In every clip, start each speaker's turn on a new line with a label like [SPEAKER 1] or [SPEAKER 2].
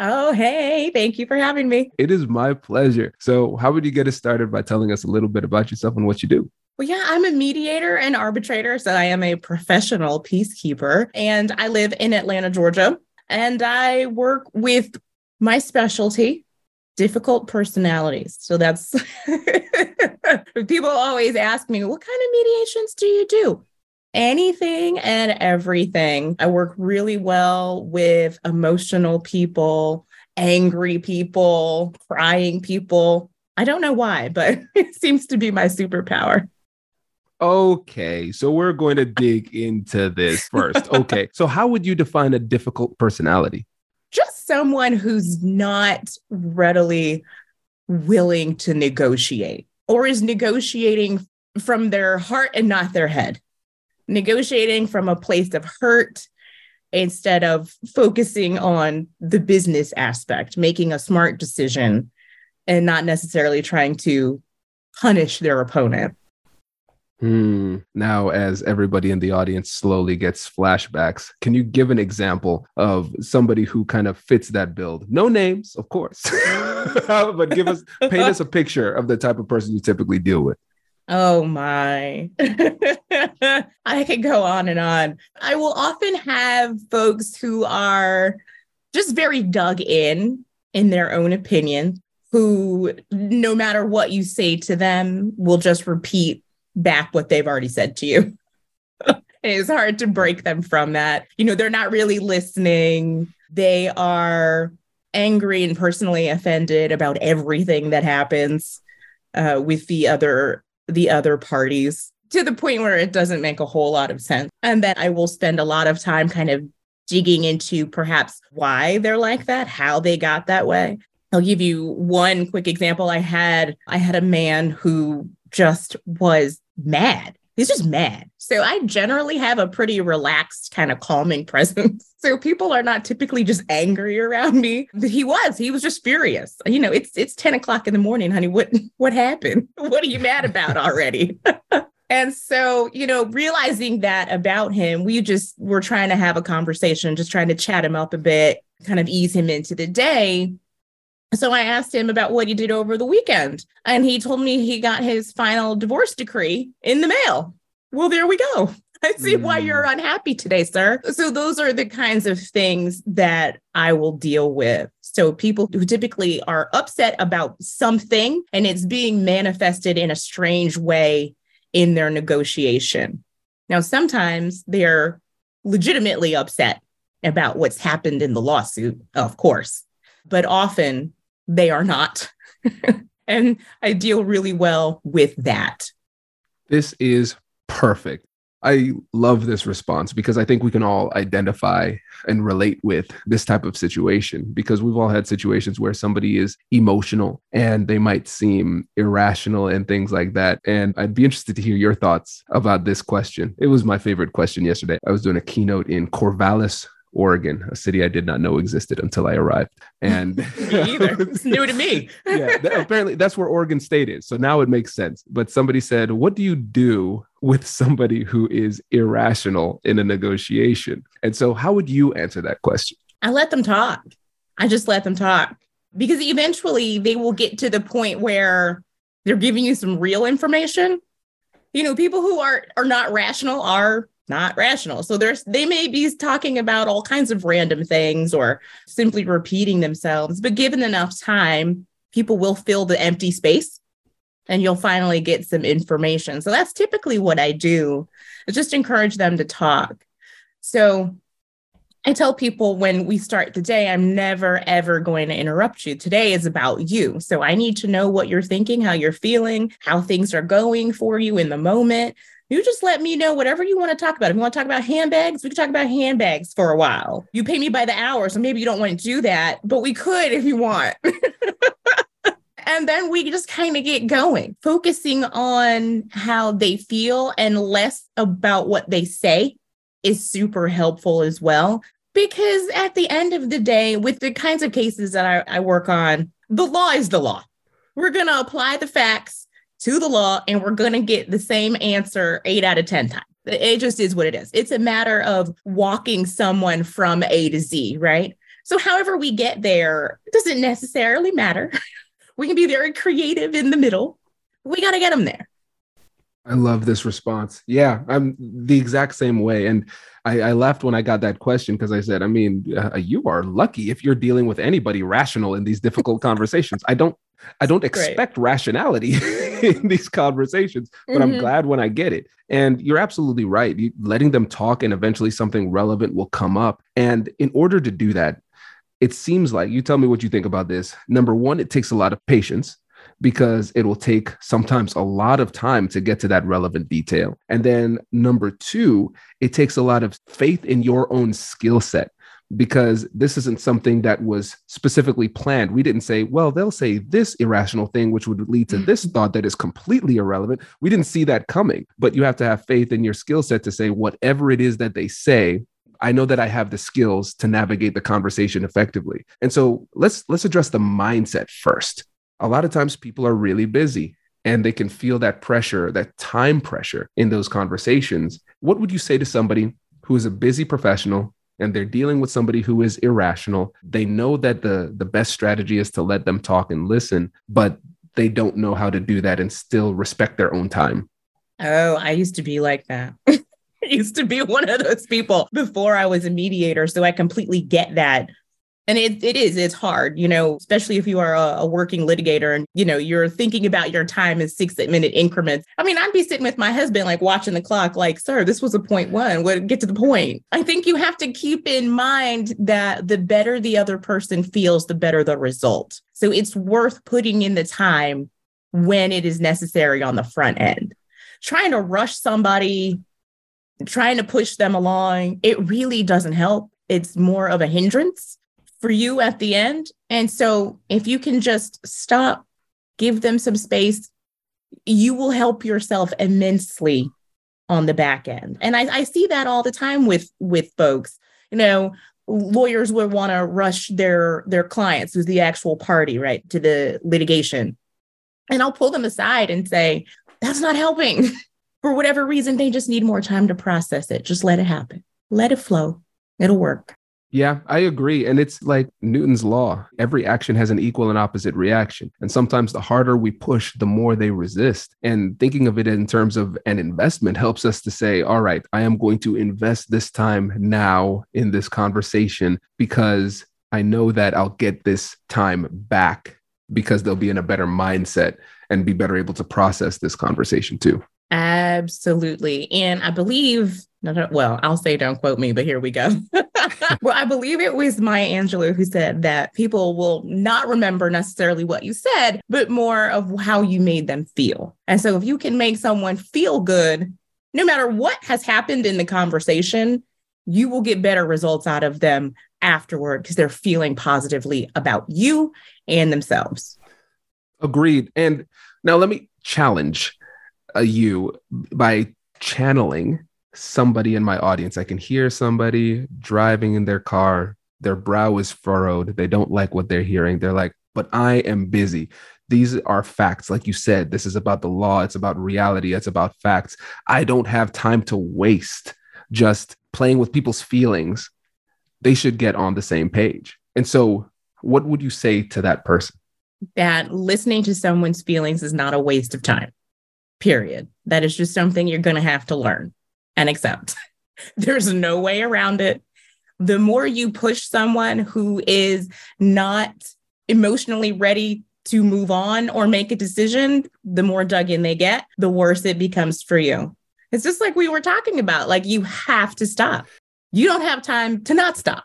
[SPEAKER 1] Oh, hey, thank you for having me.
[SPEAKER 2] It is my pleasure. So, how would you get us started by telling us a little bit about yourself and what you do?
[SPEAKER 1] Well, yeah, I'm a mediator and arbitrator. So, I am a professional peacekeeper and I live in Atlanta, Georgia. And I work with my specialty, difficult personalities. So, that's people always ask me, what kind of mediations do you do? Anything and everything. I work really well with emotional people, angry people, crying people. I don't know why, but it seems to be my superpower.
[SPEAKER 2] Okay, so we're going to dig into this first. Okay, so how would you define a difficult personality?
[SPEAKER 1] Just someone who's not readily willing to negotiate or is negotiating from their heart and not their head negotiating from a place of hurt instead of focusing on the business aspect, making a smart decision and not necessarily trying to punish their opponent.
[SPEAKER 2] Hmm. Now, as everybody in the audience slowly gets flashbacks, can you give an example of somebody who kind of fits that build? No names, of course, but give us paint us a picture of the type of person you typically deal with.
[SPEAKER 1] Oh my. I could go on and on. I will often have folks who are just very dug in in their own opinion, who no matter what you say to them will just repeat back what they've already said to you. it's hard to break them from that. You know, they're not really listening. They are angry and personally offended about everything that happens uh, with the other the other parties to the point where it doesn't make a whole lot of sense. And then I will spend a lot of time kind of digging into perhaps why they're like that, how they got that way. I'll give you one quick example. I had I had a man who just was mad. He's just mad. So I generally have a pretty relaxed, kind of calming presence. So people are not typically just angry around me. He was. He was just furious. You know, it's it's 10 o'clock in the morning, honey. What what happened? What are you mad about already? And so, you know, realizing that about him, we just were trying to have a conversation, just trying to chat him up a bit, kind of ease him into the day. So I asked him about what he did over the weekend, and he told me he got his final divorce decree in the mail. Well, there we go. I see mm. why you're unhappy today, sir. So, those are the kinds of things that I will deal with. So, people who typically are upset about something and it's being manifested in a strange way in their negotiation. Now, sometimes they're legitimately upset about what's happened in the lawsuit, of course, but often they are not. and I deal really well with that.
[SPEAKER 2] This is perfect. I love this response because I think we can all identify and relate with this type of situation because we've all had situations where somebody is emotional and they might seem irrational and things like that. And I'd be interested to hear your thoughts about this question. It was my favorite question yesterday. I was doing a keynote in Corvallis, Oregon, a city I did not know existed until I arrived. And
[SPEAKER 1] me either. It's new to me.
[SPEAKER 2] yeah, th- apparently that's where Oregon State is. So now it makes sense. But somebody said, What do you do with somebody who is irrational in a negotiation? And so, how would you answer that question?
[SPEAKER 1] I let them talk. I just let them talk because eventually they will get to the point where they're giving you some real information. You know, people who are are not rational are not rational. So there's they may be talking about all kinds of random things or simply repeating themselves, but given enough time, people will fill the empty space and you'll finally get some information. So that's typically what I do. I just encourage them to talk. So I tell people when we start the day, I'm never, ever going to interrupt you. Today is about you. So I need to know what you're thinking, how you're feeling, how things are going for you in the moment you just let me know whatever you want to talk about. If you want to talk about handbags, we can talk about handbags for a while. You pay me by the hour, so maybe you don't want to do that, but we could if you want. and then we just kind of get going, focusing on how they feel and less about what they say is super helpful as well. Because at the end of the day, with the kinds of cases that I, I work on, the law is the law. We're going to apply the facts to the law and we're going to get the same answer eight out of 10 times. It just is what it is. It's a matter of walking someone from A to Z, right? So, however we get there doesn't necessarily matter. we can be very creative in the middle. We got to get them there.
[SPEAKER 2] I love this response. Yeah, I'm the exact same way. And I, I laughed when I got that question because I said, I mean, uh, you are lucky if you're dealing with anybody rational in these difficult conversations. I don't, I don't expect Great. rationality in these conversations, but mm-hmm. I'm glad when I get it. And you're absolutely right. You, letting them talk and eventually something relevant will come up. And in order to do that, it seems like you tell me what you think about this. Number one, it takes a lot of patience because it will take sometimes a lot of time to get to that relevant detail. And then number two, it takes a lot of faith in your own skill set because this isn't something that was specifically planned. We didn't say, well, they'll say this irrational thing, which would lead to mm-hmm. this thought that is completely irrelevant. We didn't see that coming, but you have to have faith in your skill set to say, whatever it is that they say, I know that I have the skills to navigate the conversation effectively. And so let's let's address the mindset first a lot of times people are really busy and they can feel that pressure, that time pressure in those conversations. What would you say to somebody who is a busy professional and they're dealing with somebody who is irrational? They know that the, the best strategy is to let them talk and listen, but they don't know how to do that and still respect their own time.
[SPEAKER 1] Oh, I used to be like that. I used to be one of those people before I was a mediator. So I completely get that and it, it is, it's hard, you know, especially if you are a, a, working litigator and, you know, you're thinking about your time in six minute increments. I mean, I'd be sitting with my husband, like watching the clock, like, sir, this was a point one. What get to the point? I think you have to keep in mind that the better the other person feels, the better the result. So it's worth putting in the time when it is necessary on the front end. Trying to rush somebody, trying to push them along, it really doesn't help. It's more of a hindrance for you at the end. And so if you can just stop, give them some space, you will help yourself immensely on the back end. And I, I see that all the time with with folks. You know, lawyers would want to rush their their clients, who's the actual party, right, to the litigation. And I'll pull them aside and say, that's not helping. For whatever reason, they just need more time to process it. Just let it happen. Let it flow. It'll work.
[SPEAKER 2] Yeah, I agree. And it's like Newton's law every action has an equal and opposite reaction. And sometimes the harder we push, the more they resist. And thinking of it in terms of an investment helps us to say, all right, I am going to invest this time now in this conversation because I know that I'll get this time back because they'll be in a better mindset and be better able to process this conversation too.
[SPEAKER 1] Absolutely. And I believe, well, I'll say don't quote me, but here we go. well, I believe it was Maya Angelou who said that people will not remember necessarily what you said, but more of how you made them feel. And so if you can make someone feel good, no matter what has happened in the conversation, you will get better results out of them afterward because they're feeling positively about you and themselves.
[SPEAKER 2] Agreed. And now let me challenge uh, you by channeling somebody in my audience. I can hear somebody driving in their car, their brow is furrowed. They don't like what they're hearing. They're like, but I am busy. These are facts. Like you said, this is about the law. It's about reality. It's about facts. I don't have time to waste just playing with people's feelings. They should get on the same page. And so, what would you say to that person?
[SPEAKER 1] That listening to someone's feelings is not a waste of time, period. That is just something you're going to have to learn and accept. There's no way around it. The more you push someone who is not emotionally ready to move on or make a decision, the more dug in they get, the worse it becomes for you. It's just like we were talking about, like you have to stop. You don't have time to not stop.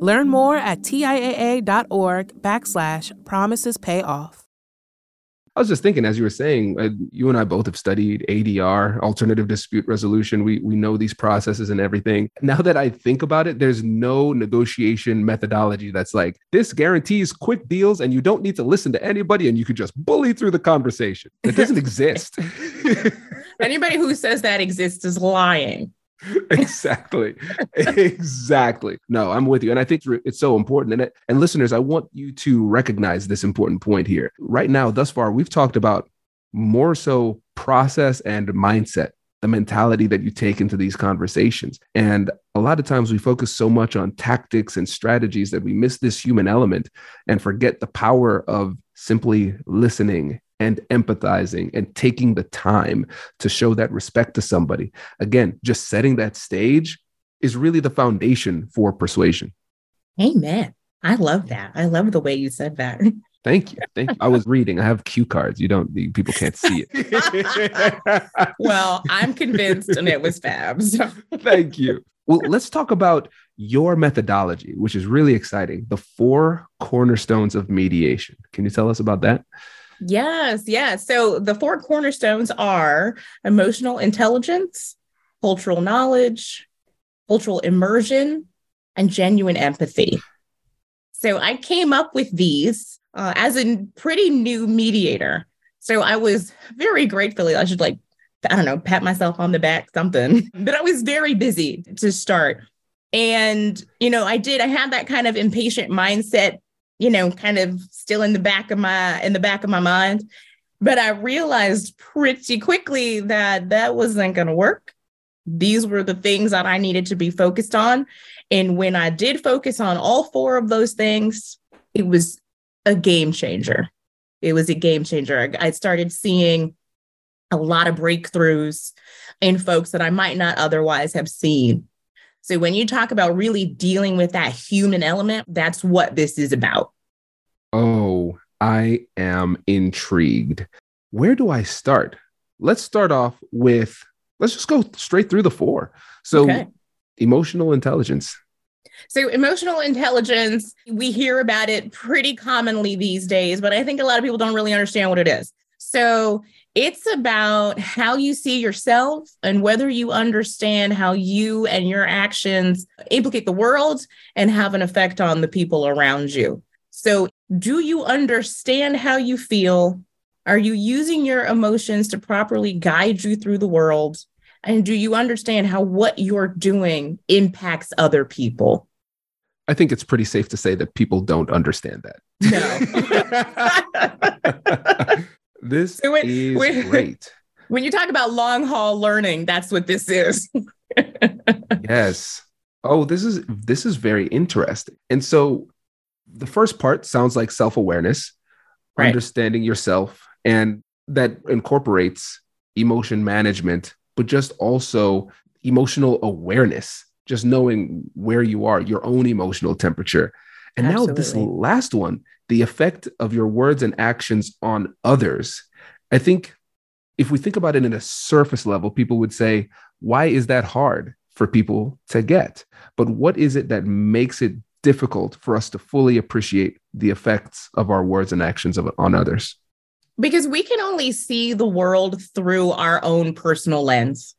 [SPEAKER 3] Learn more at TIAA.org backslash promises pay off.
[SPEAKER 2] I was just thinking, as you were saying, uh, you and I both have studied ADR, alternative dispute resolution. We we know these processes and everything. Now that I think about it, there's no negotiation methodology that's like this guarantees quick deals, and you don't need to listen to anybody, and you could just bully through the conversation. It doesn't exist.
[SPEAKER 1] Anybody who says that exists is lying.
[SPEAKER 2] exactly. Exactly. No i'm with you and i think it's so important and, and listeners i want you to recognize this important point here. Right now thus far we've talked about more so process and mindset the mentality that you take into these conversations and a lot of times we focus so much on tactics and strategies that we miss this human element and forget the power of simply listening and empathizing and taking the time to show that respect to somebody. Again, just setting that stage is really the foundation for persuasion.
[SPEAKER 1] Amen. I love that. I love the way you said that.
[SPEAKER 2] Thank you. Thank you. I was reading. I have cue cards. You don't, people can't see
[SPEAKER 1] it. well, I'm convinced and it was fab. So.
[SPEAKER 2] Thank you. Well, let's talk about your methodology, which is really exciting. The four cornerstones of mediation. Can you tell us about that?
[SPEAKER 1] Yes, yes. So the four cornerstones are emotional intelligence, cultural knowledge, cultural immersion, and genuine empathy. So I came up with these uh, as a pretty new mediator. So I was very gratefully, I should like, I don't know, pat myself on the back, something, but I was very busy to start. And, you know, I did, I had that kind of impatient mindset you know, kind of still in the back of my in the back of my mind. But I realized pretty quickly that that wasn't going to work. These were the things that I needed to be focused on. And when I did focus on all four of those things, it was a game changer. It was a game changer. I started seeing a lot of breakthroughs in folks that I might not otherwise have seen. So when you talk about really dealing with that human element, that's what this is about.
[SPEAKER 2] Oh, I am intrigued. Where do I start? Let's start off with let's just go straight through the four. So okay. emotional intelligence.
[SPEAKER 1] So, emotional intelligence, we hear about it pretty commonly these days, but I think a lot of people don't really understand what it is. So, it's about how you see yourself and whether you understand how you and your actions implicate the world and have an effect on the people around you. So, do you understand how you feel? Are you using your emotions to properly guide you through the world? And do you understand how what you're doing impacts other people?
[SPEAKER 2] I think it's pretty safe to say that people don't understand that.
[SPEAKER 1] No.
[SPEAKER 2] this
[SPEAKER 1] So when-
[SPEAKER 2] is
[SPEAKER 1] when-
[SPEAKER 2] great.
[SPEAKER 1] when you talk about long haul learning, that's what this is.
[SPEAKER 2] yes. Oh, this is this is very interesting. And so the first part sounds like self-awareness,
[SPEAKER 1] Right.
[SPEAKER 2] understanding yourself and that incorporates emotion management, but just also emotional awareness, just knowing where you are, your own emotional temperature. And now this last one, the effect of your words and actions on others. I think if we think about it in a surface level, people would say, why is that hard for people to get? But what is it that makes it difficult for us to fully appreciate the effects of our words and actions of, on others?
[SPEAKER 1] because we can only see the world through our own personal lens.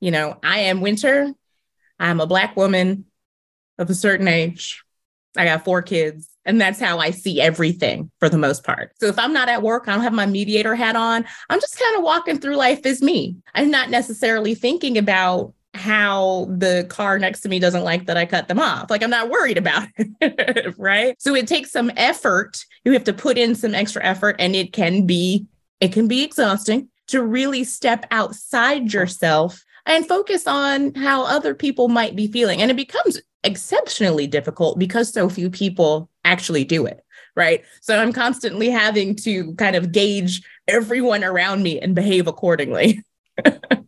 [SPEAKER 1] You know, I am Winter. I'm a Black woman of a certain age. I got four kids, and that's how I see everything for the most part. So if I'm not at work, I don't have my mediator hat on. I'm just kind of walking through life as me. I'm not necessarily thinking about how the car next to me doesn't like that I cut them off. Like I'm not worried about it, right? So it takes some effort. You have to put in some extra effort and it can be it can be exhausting to really step outside yourself and focus on how other people might be feeling. And it becomes exceptionally difficult because so few people actually do it, right? So I'm constantly having to kind of gauge everyone around me and behave accordingly.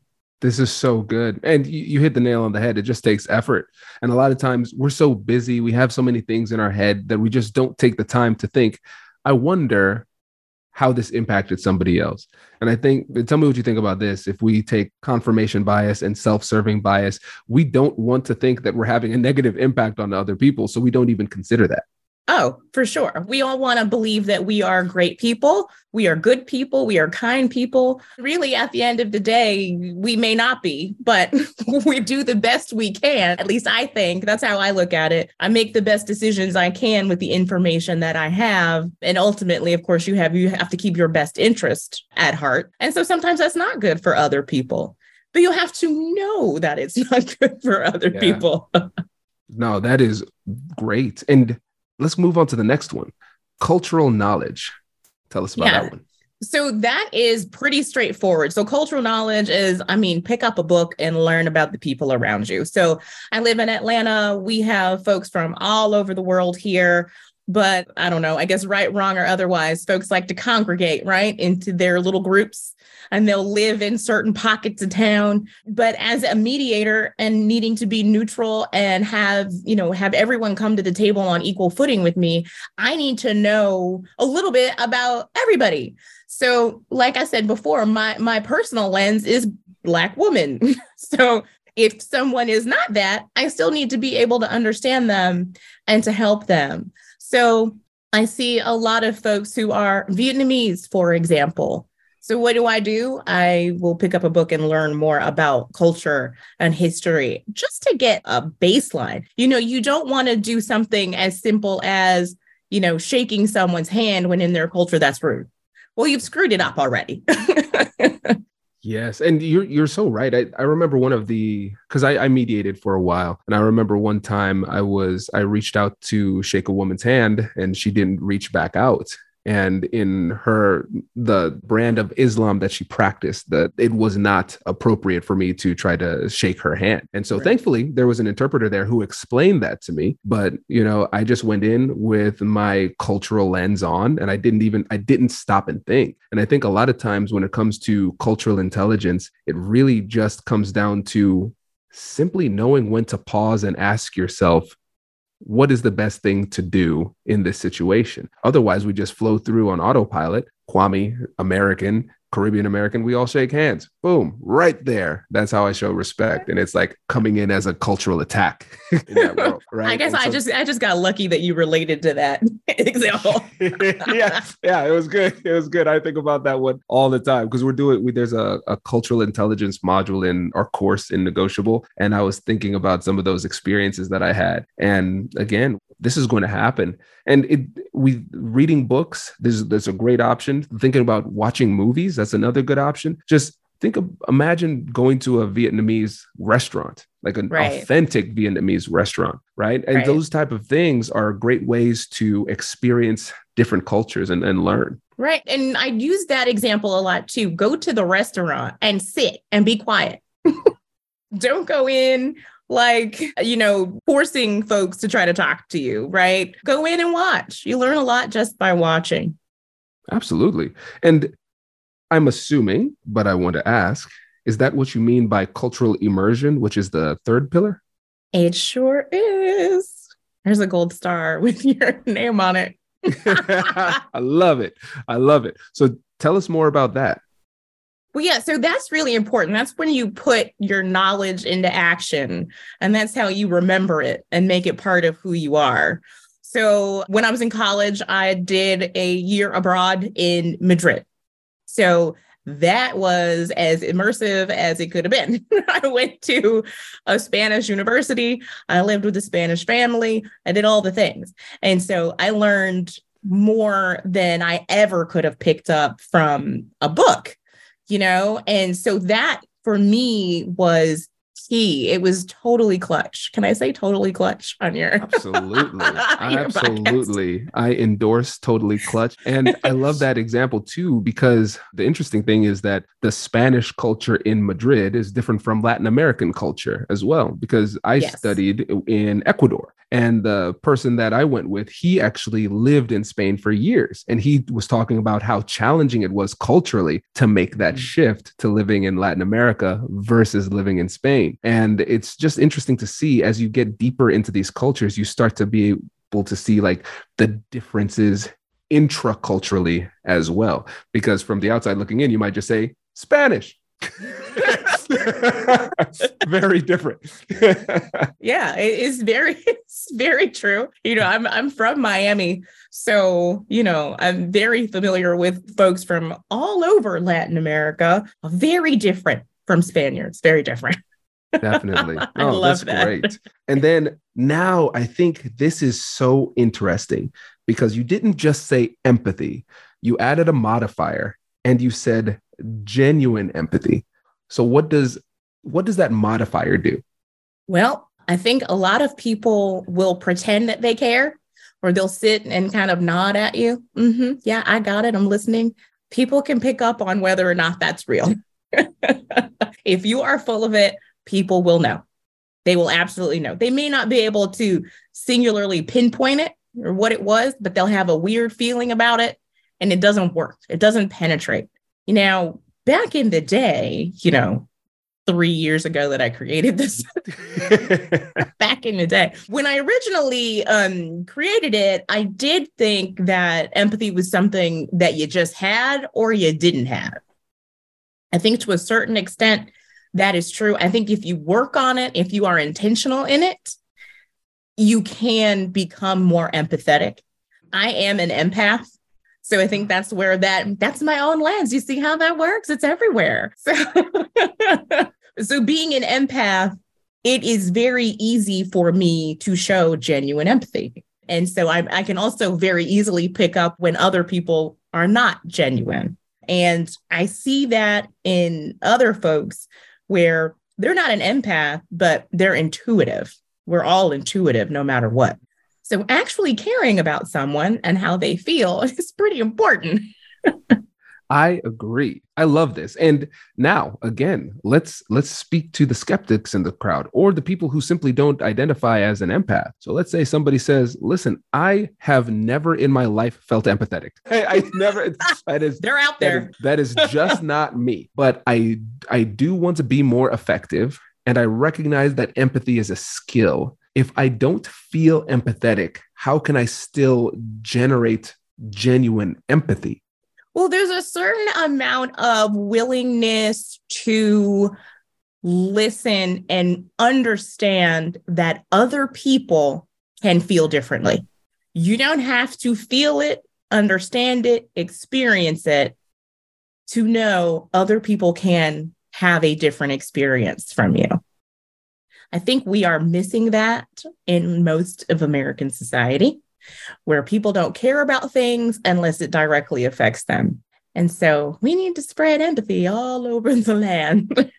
[SPEAKER 2] This is so good. And you, you hit the nail on the head. It just takes effort. And a lot of times we're so busy, we have so many things in our head that we just don't take the time to think, I wonder how this impacted somebody else. And I think, tell me what you think about this. If we take confirmation bias and self serving bias, we don't want to think that we're having a negative impact on other people. So we don't even consider that.
[SPEAKER 1] Oh, for sure. We all want to believe that we are great people. We are good people. We are kind people. Really, at the end of the day, we may not be, but we do the best we can. At least I think that's how I look at it. I make the best decisions I can with the information that I have. And ultimately, of course, you have you have to keep your best interest at heart. And so sometimes that's not good for other people. But you have to know that it's not good for other
[SPEAKER 2] Yeah.
[SPEAKER 1] people.
[SPEAKER 2] No, that is great. And let's move on to the next one cultural knowledge. Tell us about
[SPEAKER 1] Yeah.
[SPEAKER 2] that one.
[SPEAKER 1] So that is pretty straightforward. So cultural knowledge is, I mean, pick up a book and learn about the people around you. So I live in Atlanta. We have folks from all over the world here. But I don't know, I guess right, wrong, or otherwise, folks like to congregate, right, into their little groups and they'll live in certain pockets of town. But as a mediator and needing to be neutral and have, you know, have everyone come to the table on equal footing with me, I need to know a little bit about everybody. So, like I said before, my my personal lens is black woman. so, if someone is not that, I still need to be able to understand them and to help them. So, I see a lot of folks who are Vietnamese, for example. So, what do I do? I will pick up a book and learn more about culture and history just to get a baseline. You know, you don't want to do something as simple as, you know, shaking someone's hand when in their culture that's rude. Well, you've screwed it up already.
[SPEAKER 2] Yes, and you're you're so right. I, I remember one of the because I, I mediated for a while, and I remember one time I was I reached out to shake a woman's hand, and she didn't reach back out. And in her the brand of Islam that she practiced, that it was not appropriate for me to try to shake her hand. And so
[SPEAKER 1] Right.
[SPEAKER 2] thankfully there was an interpreter there who explained that to me. But you know, I just went in with my cultural lens on, and I didn't even I didn't stop and think. And I think a lot of times when it comes to cultural intelligence, it really just comes down to simply knowing when to pause and ask yourself, what is the best thing to do in this situation? Otherwise, we just flow through on autopilot. Kwame, American, Caribbean American, we all shake hands. Boom, right there. That's how I show respect. And it's like coming in as a cultural attack in that world, right?
[SPEAKER 1] I guess
[SPEAKER 2] And
[SPEAKER 1] I just I just got lucky that you related to that example.
[SPEAKER 2] yeah, yeah, it was good. It was good. I think about that one all the time because we're doing. We, there's a, a cultural intelligence module in our course in negotiable, and I was thinking about some of those experiences that I had. And again, this is going to happen. And it, we reading books. There's there's a great option. Thinking about watching movies. That's another good option. Just think of imagine going to a Vietnamese restaurant, like an
[SPEAKER 1] Right.
[SPEAKER 2] authentic Vietnamese restaurant, right? And
[SPEAKER 1] Right.
[SPEAKER 2] those type of things are great ways to experience different cultures and, and learn.
[SPEAKER 1] Right. And I use that example a lot too. Go to the restaurant and sit and be quiet. Don't go in like, you know, forcing folks to try to talk to you, right? Go in and watch. You learn a lot just by watching.
[SPEAKER 2] Absolutely. And I'm assuming, but I want to ask, is that what you mean by cultural immersion, which is the third pillar?
[SPEAKER 1] It sure is. There's a gold star with your name on it.
[SPEAKER 2] I love it. I love it. So tell us more about that.
[SPEAKER 1] Well, yeah, so that's really important. That's when you put your knowledge into action, and that's how you remember it and make it part of who you are. So, when I was in college, I did a year abroad in Madrid. So, that was as immersive as it could have been. I went to a Spanish university, I lived with a Spanish family, I did all the things. And so, I learned more than I ever could have picked up from a book you know? And so that for me was key. It was totally clutch. Can I say totally clutch on your
[SPEAKER 2] Absolutely.
[SPEAKER 1] Your podcast.
[SPEAKER 2] Absolutely. I endorse totally clutch. And I love that example too, because the interesting thing is that the Spanish culture in Madrid is different from Latin American culture as well, because I
[SPEAKER 1] Yes.
[SPEAKER 2] studied in Ecuador. And the person that I went with, he actually lived in Spain for years. And he was talking about how challenging it was culturally to make that
[SPEAKER 1] Mm.
[SPEAKER 2] shift to living in Latin America versus living in Spain. And it's just interesting to see as you get deeper into these cultures, you start to be able to see like the differences intraculturally as well. Because from the outside looking in, you might just say Spanish. Very different.
[SPEAKER 1] yeah, it is very it's very true. You know, I'm I'm from Miami, so you know, I'm very familiar with folks from all over Latin America, very different from Spaniards, very different.
[SPEAKER 2] Definitely.
[SPEAKER 1] I
[SPEAKER 2] Oh,
[SPEAKER 1] love
[SPEAKER 2] that's
[SPEAKER 1] that.
[SPEAKER 2] great. And then now I think this is so interesting because you didn't just say empathy, you added a modifier and you said genuine empathy. So what does what does that modifier do?
[SPEAKER 1] Well, I think a lot of people will pretend that they care, or they'll sit and kind of nod at you. hmm yeah, I got it. I'm listening. People can pick up on whether or not that's real. if you are full of it, people will know. They will absolutely know. They may not be able to singularly pinpoint it or what it was, but they'll have a weird feeling about it and it doesn't work. It doesn't penetrate. Now, back in the day, you know, three years ago that I created this back in the day. When I originally um, created it, I did think that empathy was something that you just had or you didn't have. I think to a certain extent, that is true. I think if you work on it, if you are intentional in it, you can become more empathetic. I am an empath. So I think that's where that that's my own lens. You see how that works? It's everywhere. So, so being an empath, it is very easy for me to show genuine empathy. And so I, I can also very easily pick up when other people are not genuine. And I see that in other folks where they're not an empath, but they're intuitive. We're all intuitive no matter what. So actually caring about someone and how they feel is pretty important.
[SPEAKER 2] I agree. I love this. And now again, let's let's speak to the skeptics in the crowd or the people who simply don't identify as an empath. So let's say somebody says, "Listen, I have never in my life felt empathetic. I, I never that is
[SPEAKER 1] They're out
[SPEAKER 2] there.
[SPEAKER 1] there.
[SPEAKER 2] is, that is just not me. But I I do want to be more effective and I recognize that empathy is a skill. If I don't feel empathetic, how can I still generate genuine empathy?
[SPEAKER 1] Well, there's a certain amount of willingness to listen and understand that other people can feel differently. You don't have to feel it, understand it, experience it to know other people can have a different experience from you. I think we are missing that in most of American society where people don't care about things unless it directly affects them. And so we need to spread empathy all over the land.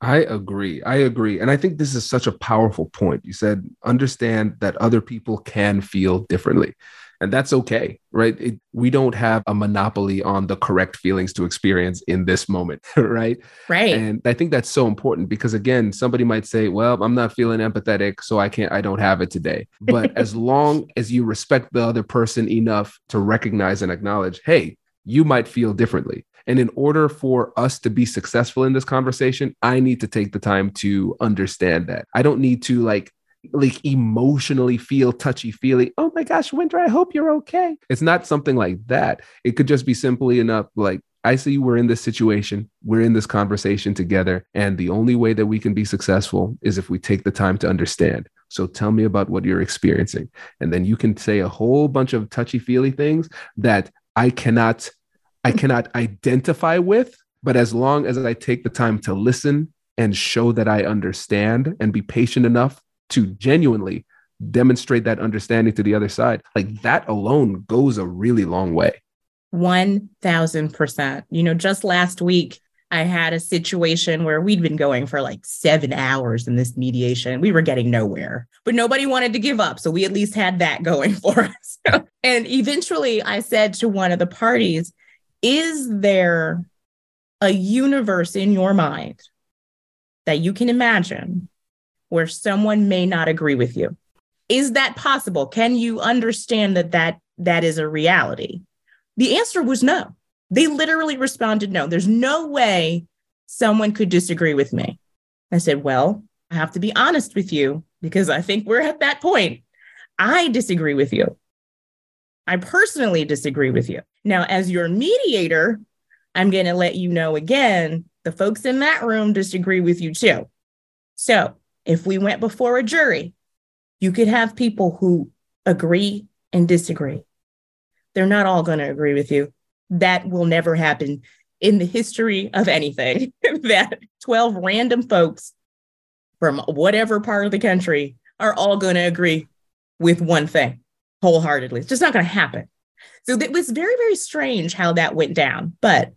[SPEAKER 2] I agree. I agree. And I think this is such a powerful point. You said understand that other people can feel differently. And that's okay, right? It, we don't have a monopoly on the correct feelings to experience in this moment, right?
[SPEAKER 1] Right.
[SPEAKER 2] And I think that's so important because, again, somebody might say, well, I'm not feeling empathetic, so I can't, I don't have it today. But as long as you respect the other person enough to recognize and acknowledge, hey, you might feel differently. And in order for us to be successful in this conversation, I need to take the time to understand that. I don't need to like like emotionally feel touchy feely. Oh my gosh, Winter, I hope you're okay. It's not something like that. It could just be simply enough like I see we're in this situation, we're in this conversation together, and the only way that we can be successful is if we take the time to understand. So tell me about what you're experiencing. And then you can say a whole bunch of touchy feely things that I cannot I cannot identify with, but as long as I take the time to listen and show that I understand and be patient enough to genuinely demonstrate that understanding to the other side, like that alone goes a really long way.
[SPEAKER 1] 1000%. You know, just last week, I had a situation where we'd been going for like seven hours in this mediation. We were getting nowhere, but nobody wanted to give up. So we at least had that going for us. and eventually I said to one of the parties, Is there a universe in your mind that you can imagine where someone may not agree with you. Is that possible? Can you understand that that, that is a reality? The answer was no. They literally responded no. There's no way someone could disagree with me. I said, Well, I have to be honest with you because I think we're at that point. I disagree with you. I personally disagree with you. Now, as your mediator, I'm going to let you know again the folks in that room disagree with you too. So if we went before a jury, you could have people who agree and disagree. They're not all going to agree with you. That will never happen in the history of anything that 12 random folks from whatever part of the country are all going to agree with one thing wholeheartedly. It's just not going to happen. So it was very, very strange how that went down. But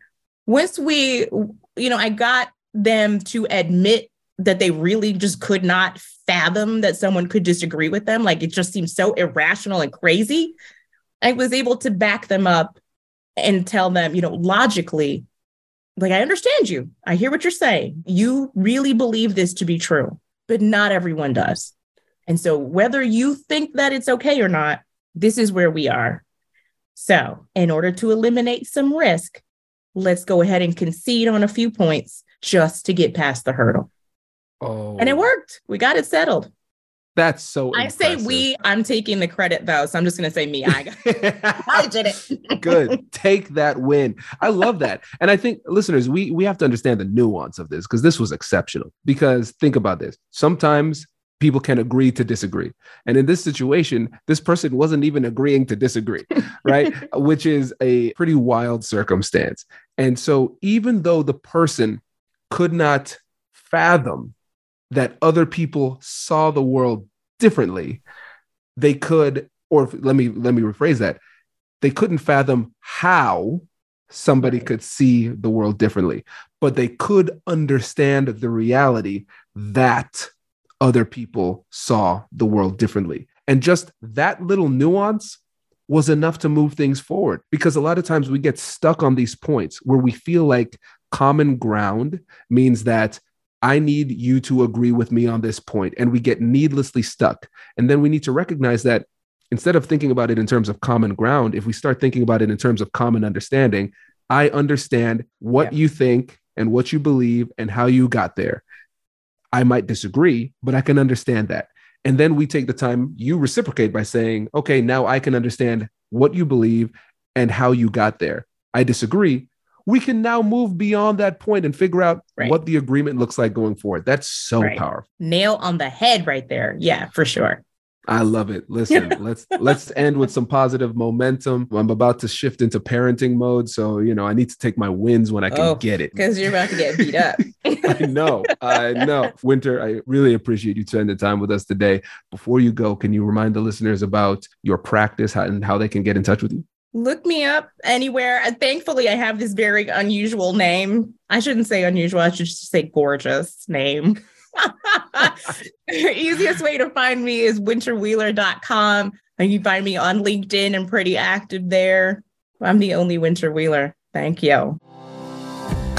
[SPEAKER 1] once we, you know, I got them to admit that they really just could not fathom that someone could disagree with them. Like it just seems so irrational and crazy. I was able to back them up and tell them, you know, logically, like, I understand you. I hear what you're saying. You really believe this to be true, but not everyone does. And so, whether you think that it's okay or not, this is where we are. So, in order to eliminate some risk, let's go ahead and concede on a few points just to get past the hurdle.
[SPEAKER 2] Oh.
[SPEAKER 1] And it oh. worked. We got it settled.
[SPEAKER 2] That's so
[SPEAKER 1] I say we, I'm taking the credit though. So I'm just gonna say me. I I did it.
[SPEAKER 2] Good. Take that win. I love that. And I think listeners, we we have to understand the nuance of this because this was exceptional. Because think about this. Sometimes people can agree to disagree. And in this situation, this person wasn't even agreeing to disagree, right? Which is a pretty wild circumstance. And so even though the person could not fathom that other people saw the world differently, they could, or let me let me rephrase that, they couldn't fathom how somebody could see the world differently, but they could understand the reality that other people saw the world differently. And just that little nuance was enough to move things forward because a lot of times we get stuck on these points where we feel like common ground means that I need you to agree with me on this point, and we get needlessly stuck. And then we need to recognize that instead of thinking about it in terms of common ground, if we start thinking about it in terms of common understanding, I understand what yeah. you think and what you believe and how you got there. I might disagree, but I can understand that. And then we take the time, you reciprocate by saying, okay, now I can understand what you believe and how you got there. I disagree, we can now move beyond that point and figure out right. what the agreement looks like going forward. That's so right. powerful.
[SPEAKER 1] Nail on the head right there. Yeah, for sure.
[SPEAKER 2] I love it. Listen, let's let's end with some positive momentum. I'm about to shift into parenting mode, so you know I need to take my wins when I can oh, get it.
[SPEAKER 1] Because you're about to get beat up.
[SPEAKER 2] I know, I know. Winter, I really appreciate you spending time with us today. Before you go, can you remind the listeners about your practice and how they can get in touch with you?
[SPEAKER 1] Look me up anywhere. And thankfully, I have this very unusual name. I shouldn't say unusual, I should just say gorgeous name. Easiest way to find me is winterwheeler.com. And you can find me on LinkedIn. I'm pretty active there. I'm the only Winter Wheeler. Thank you.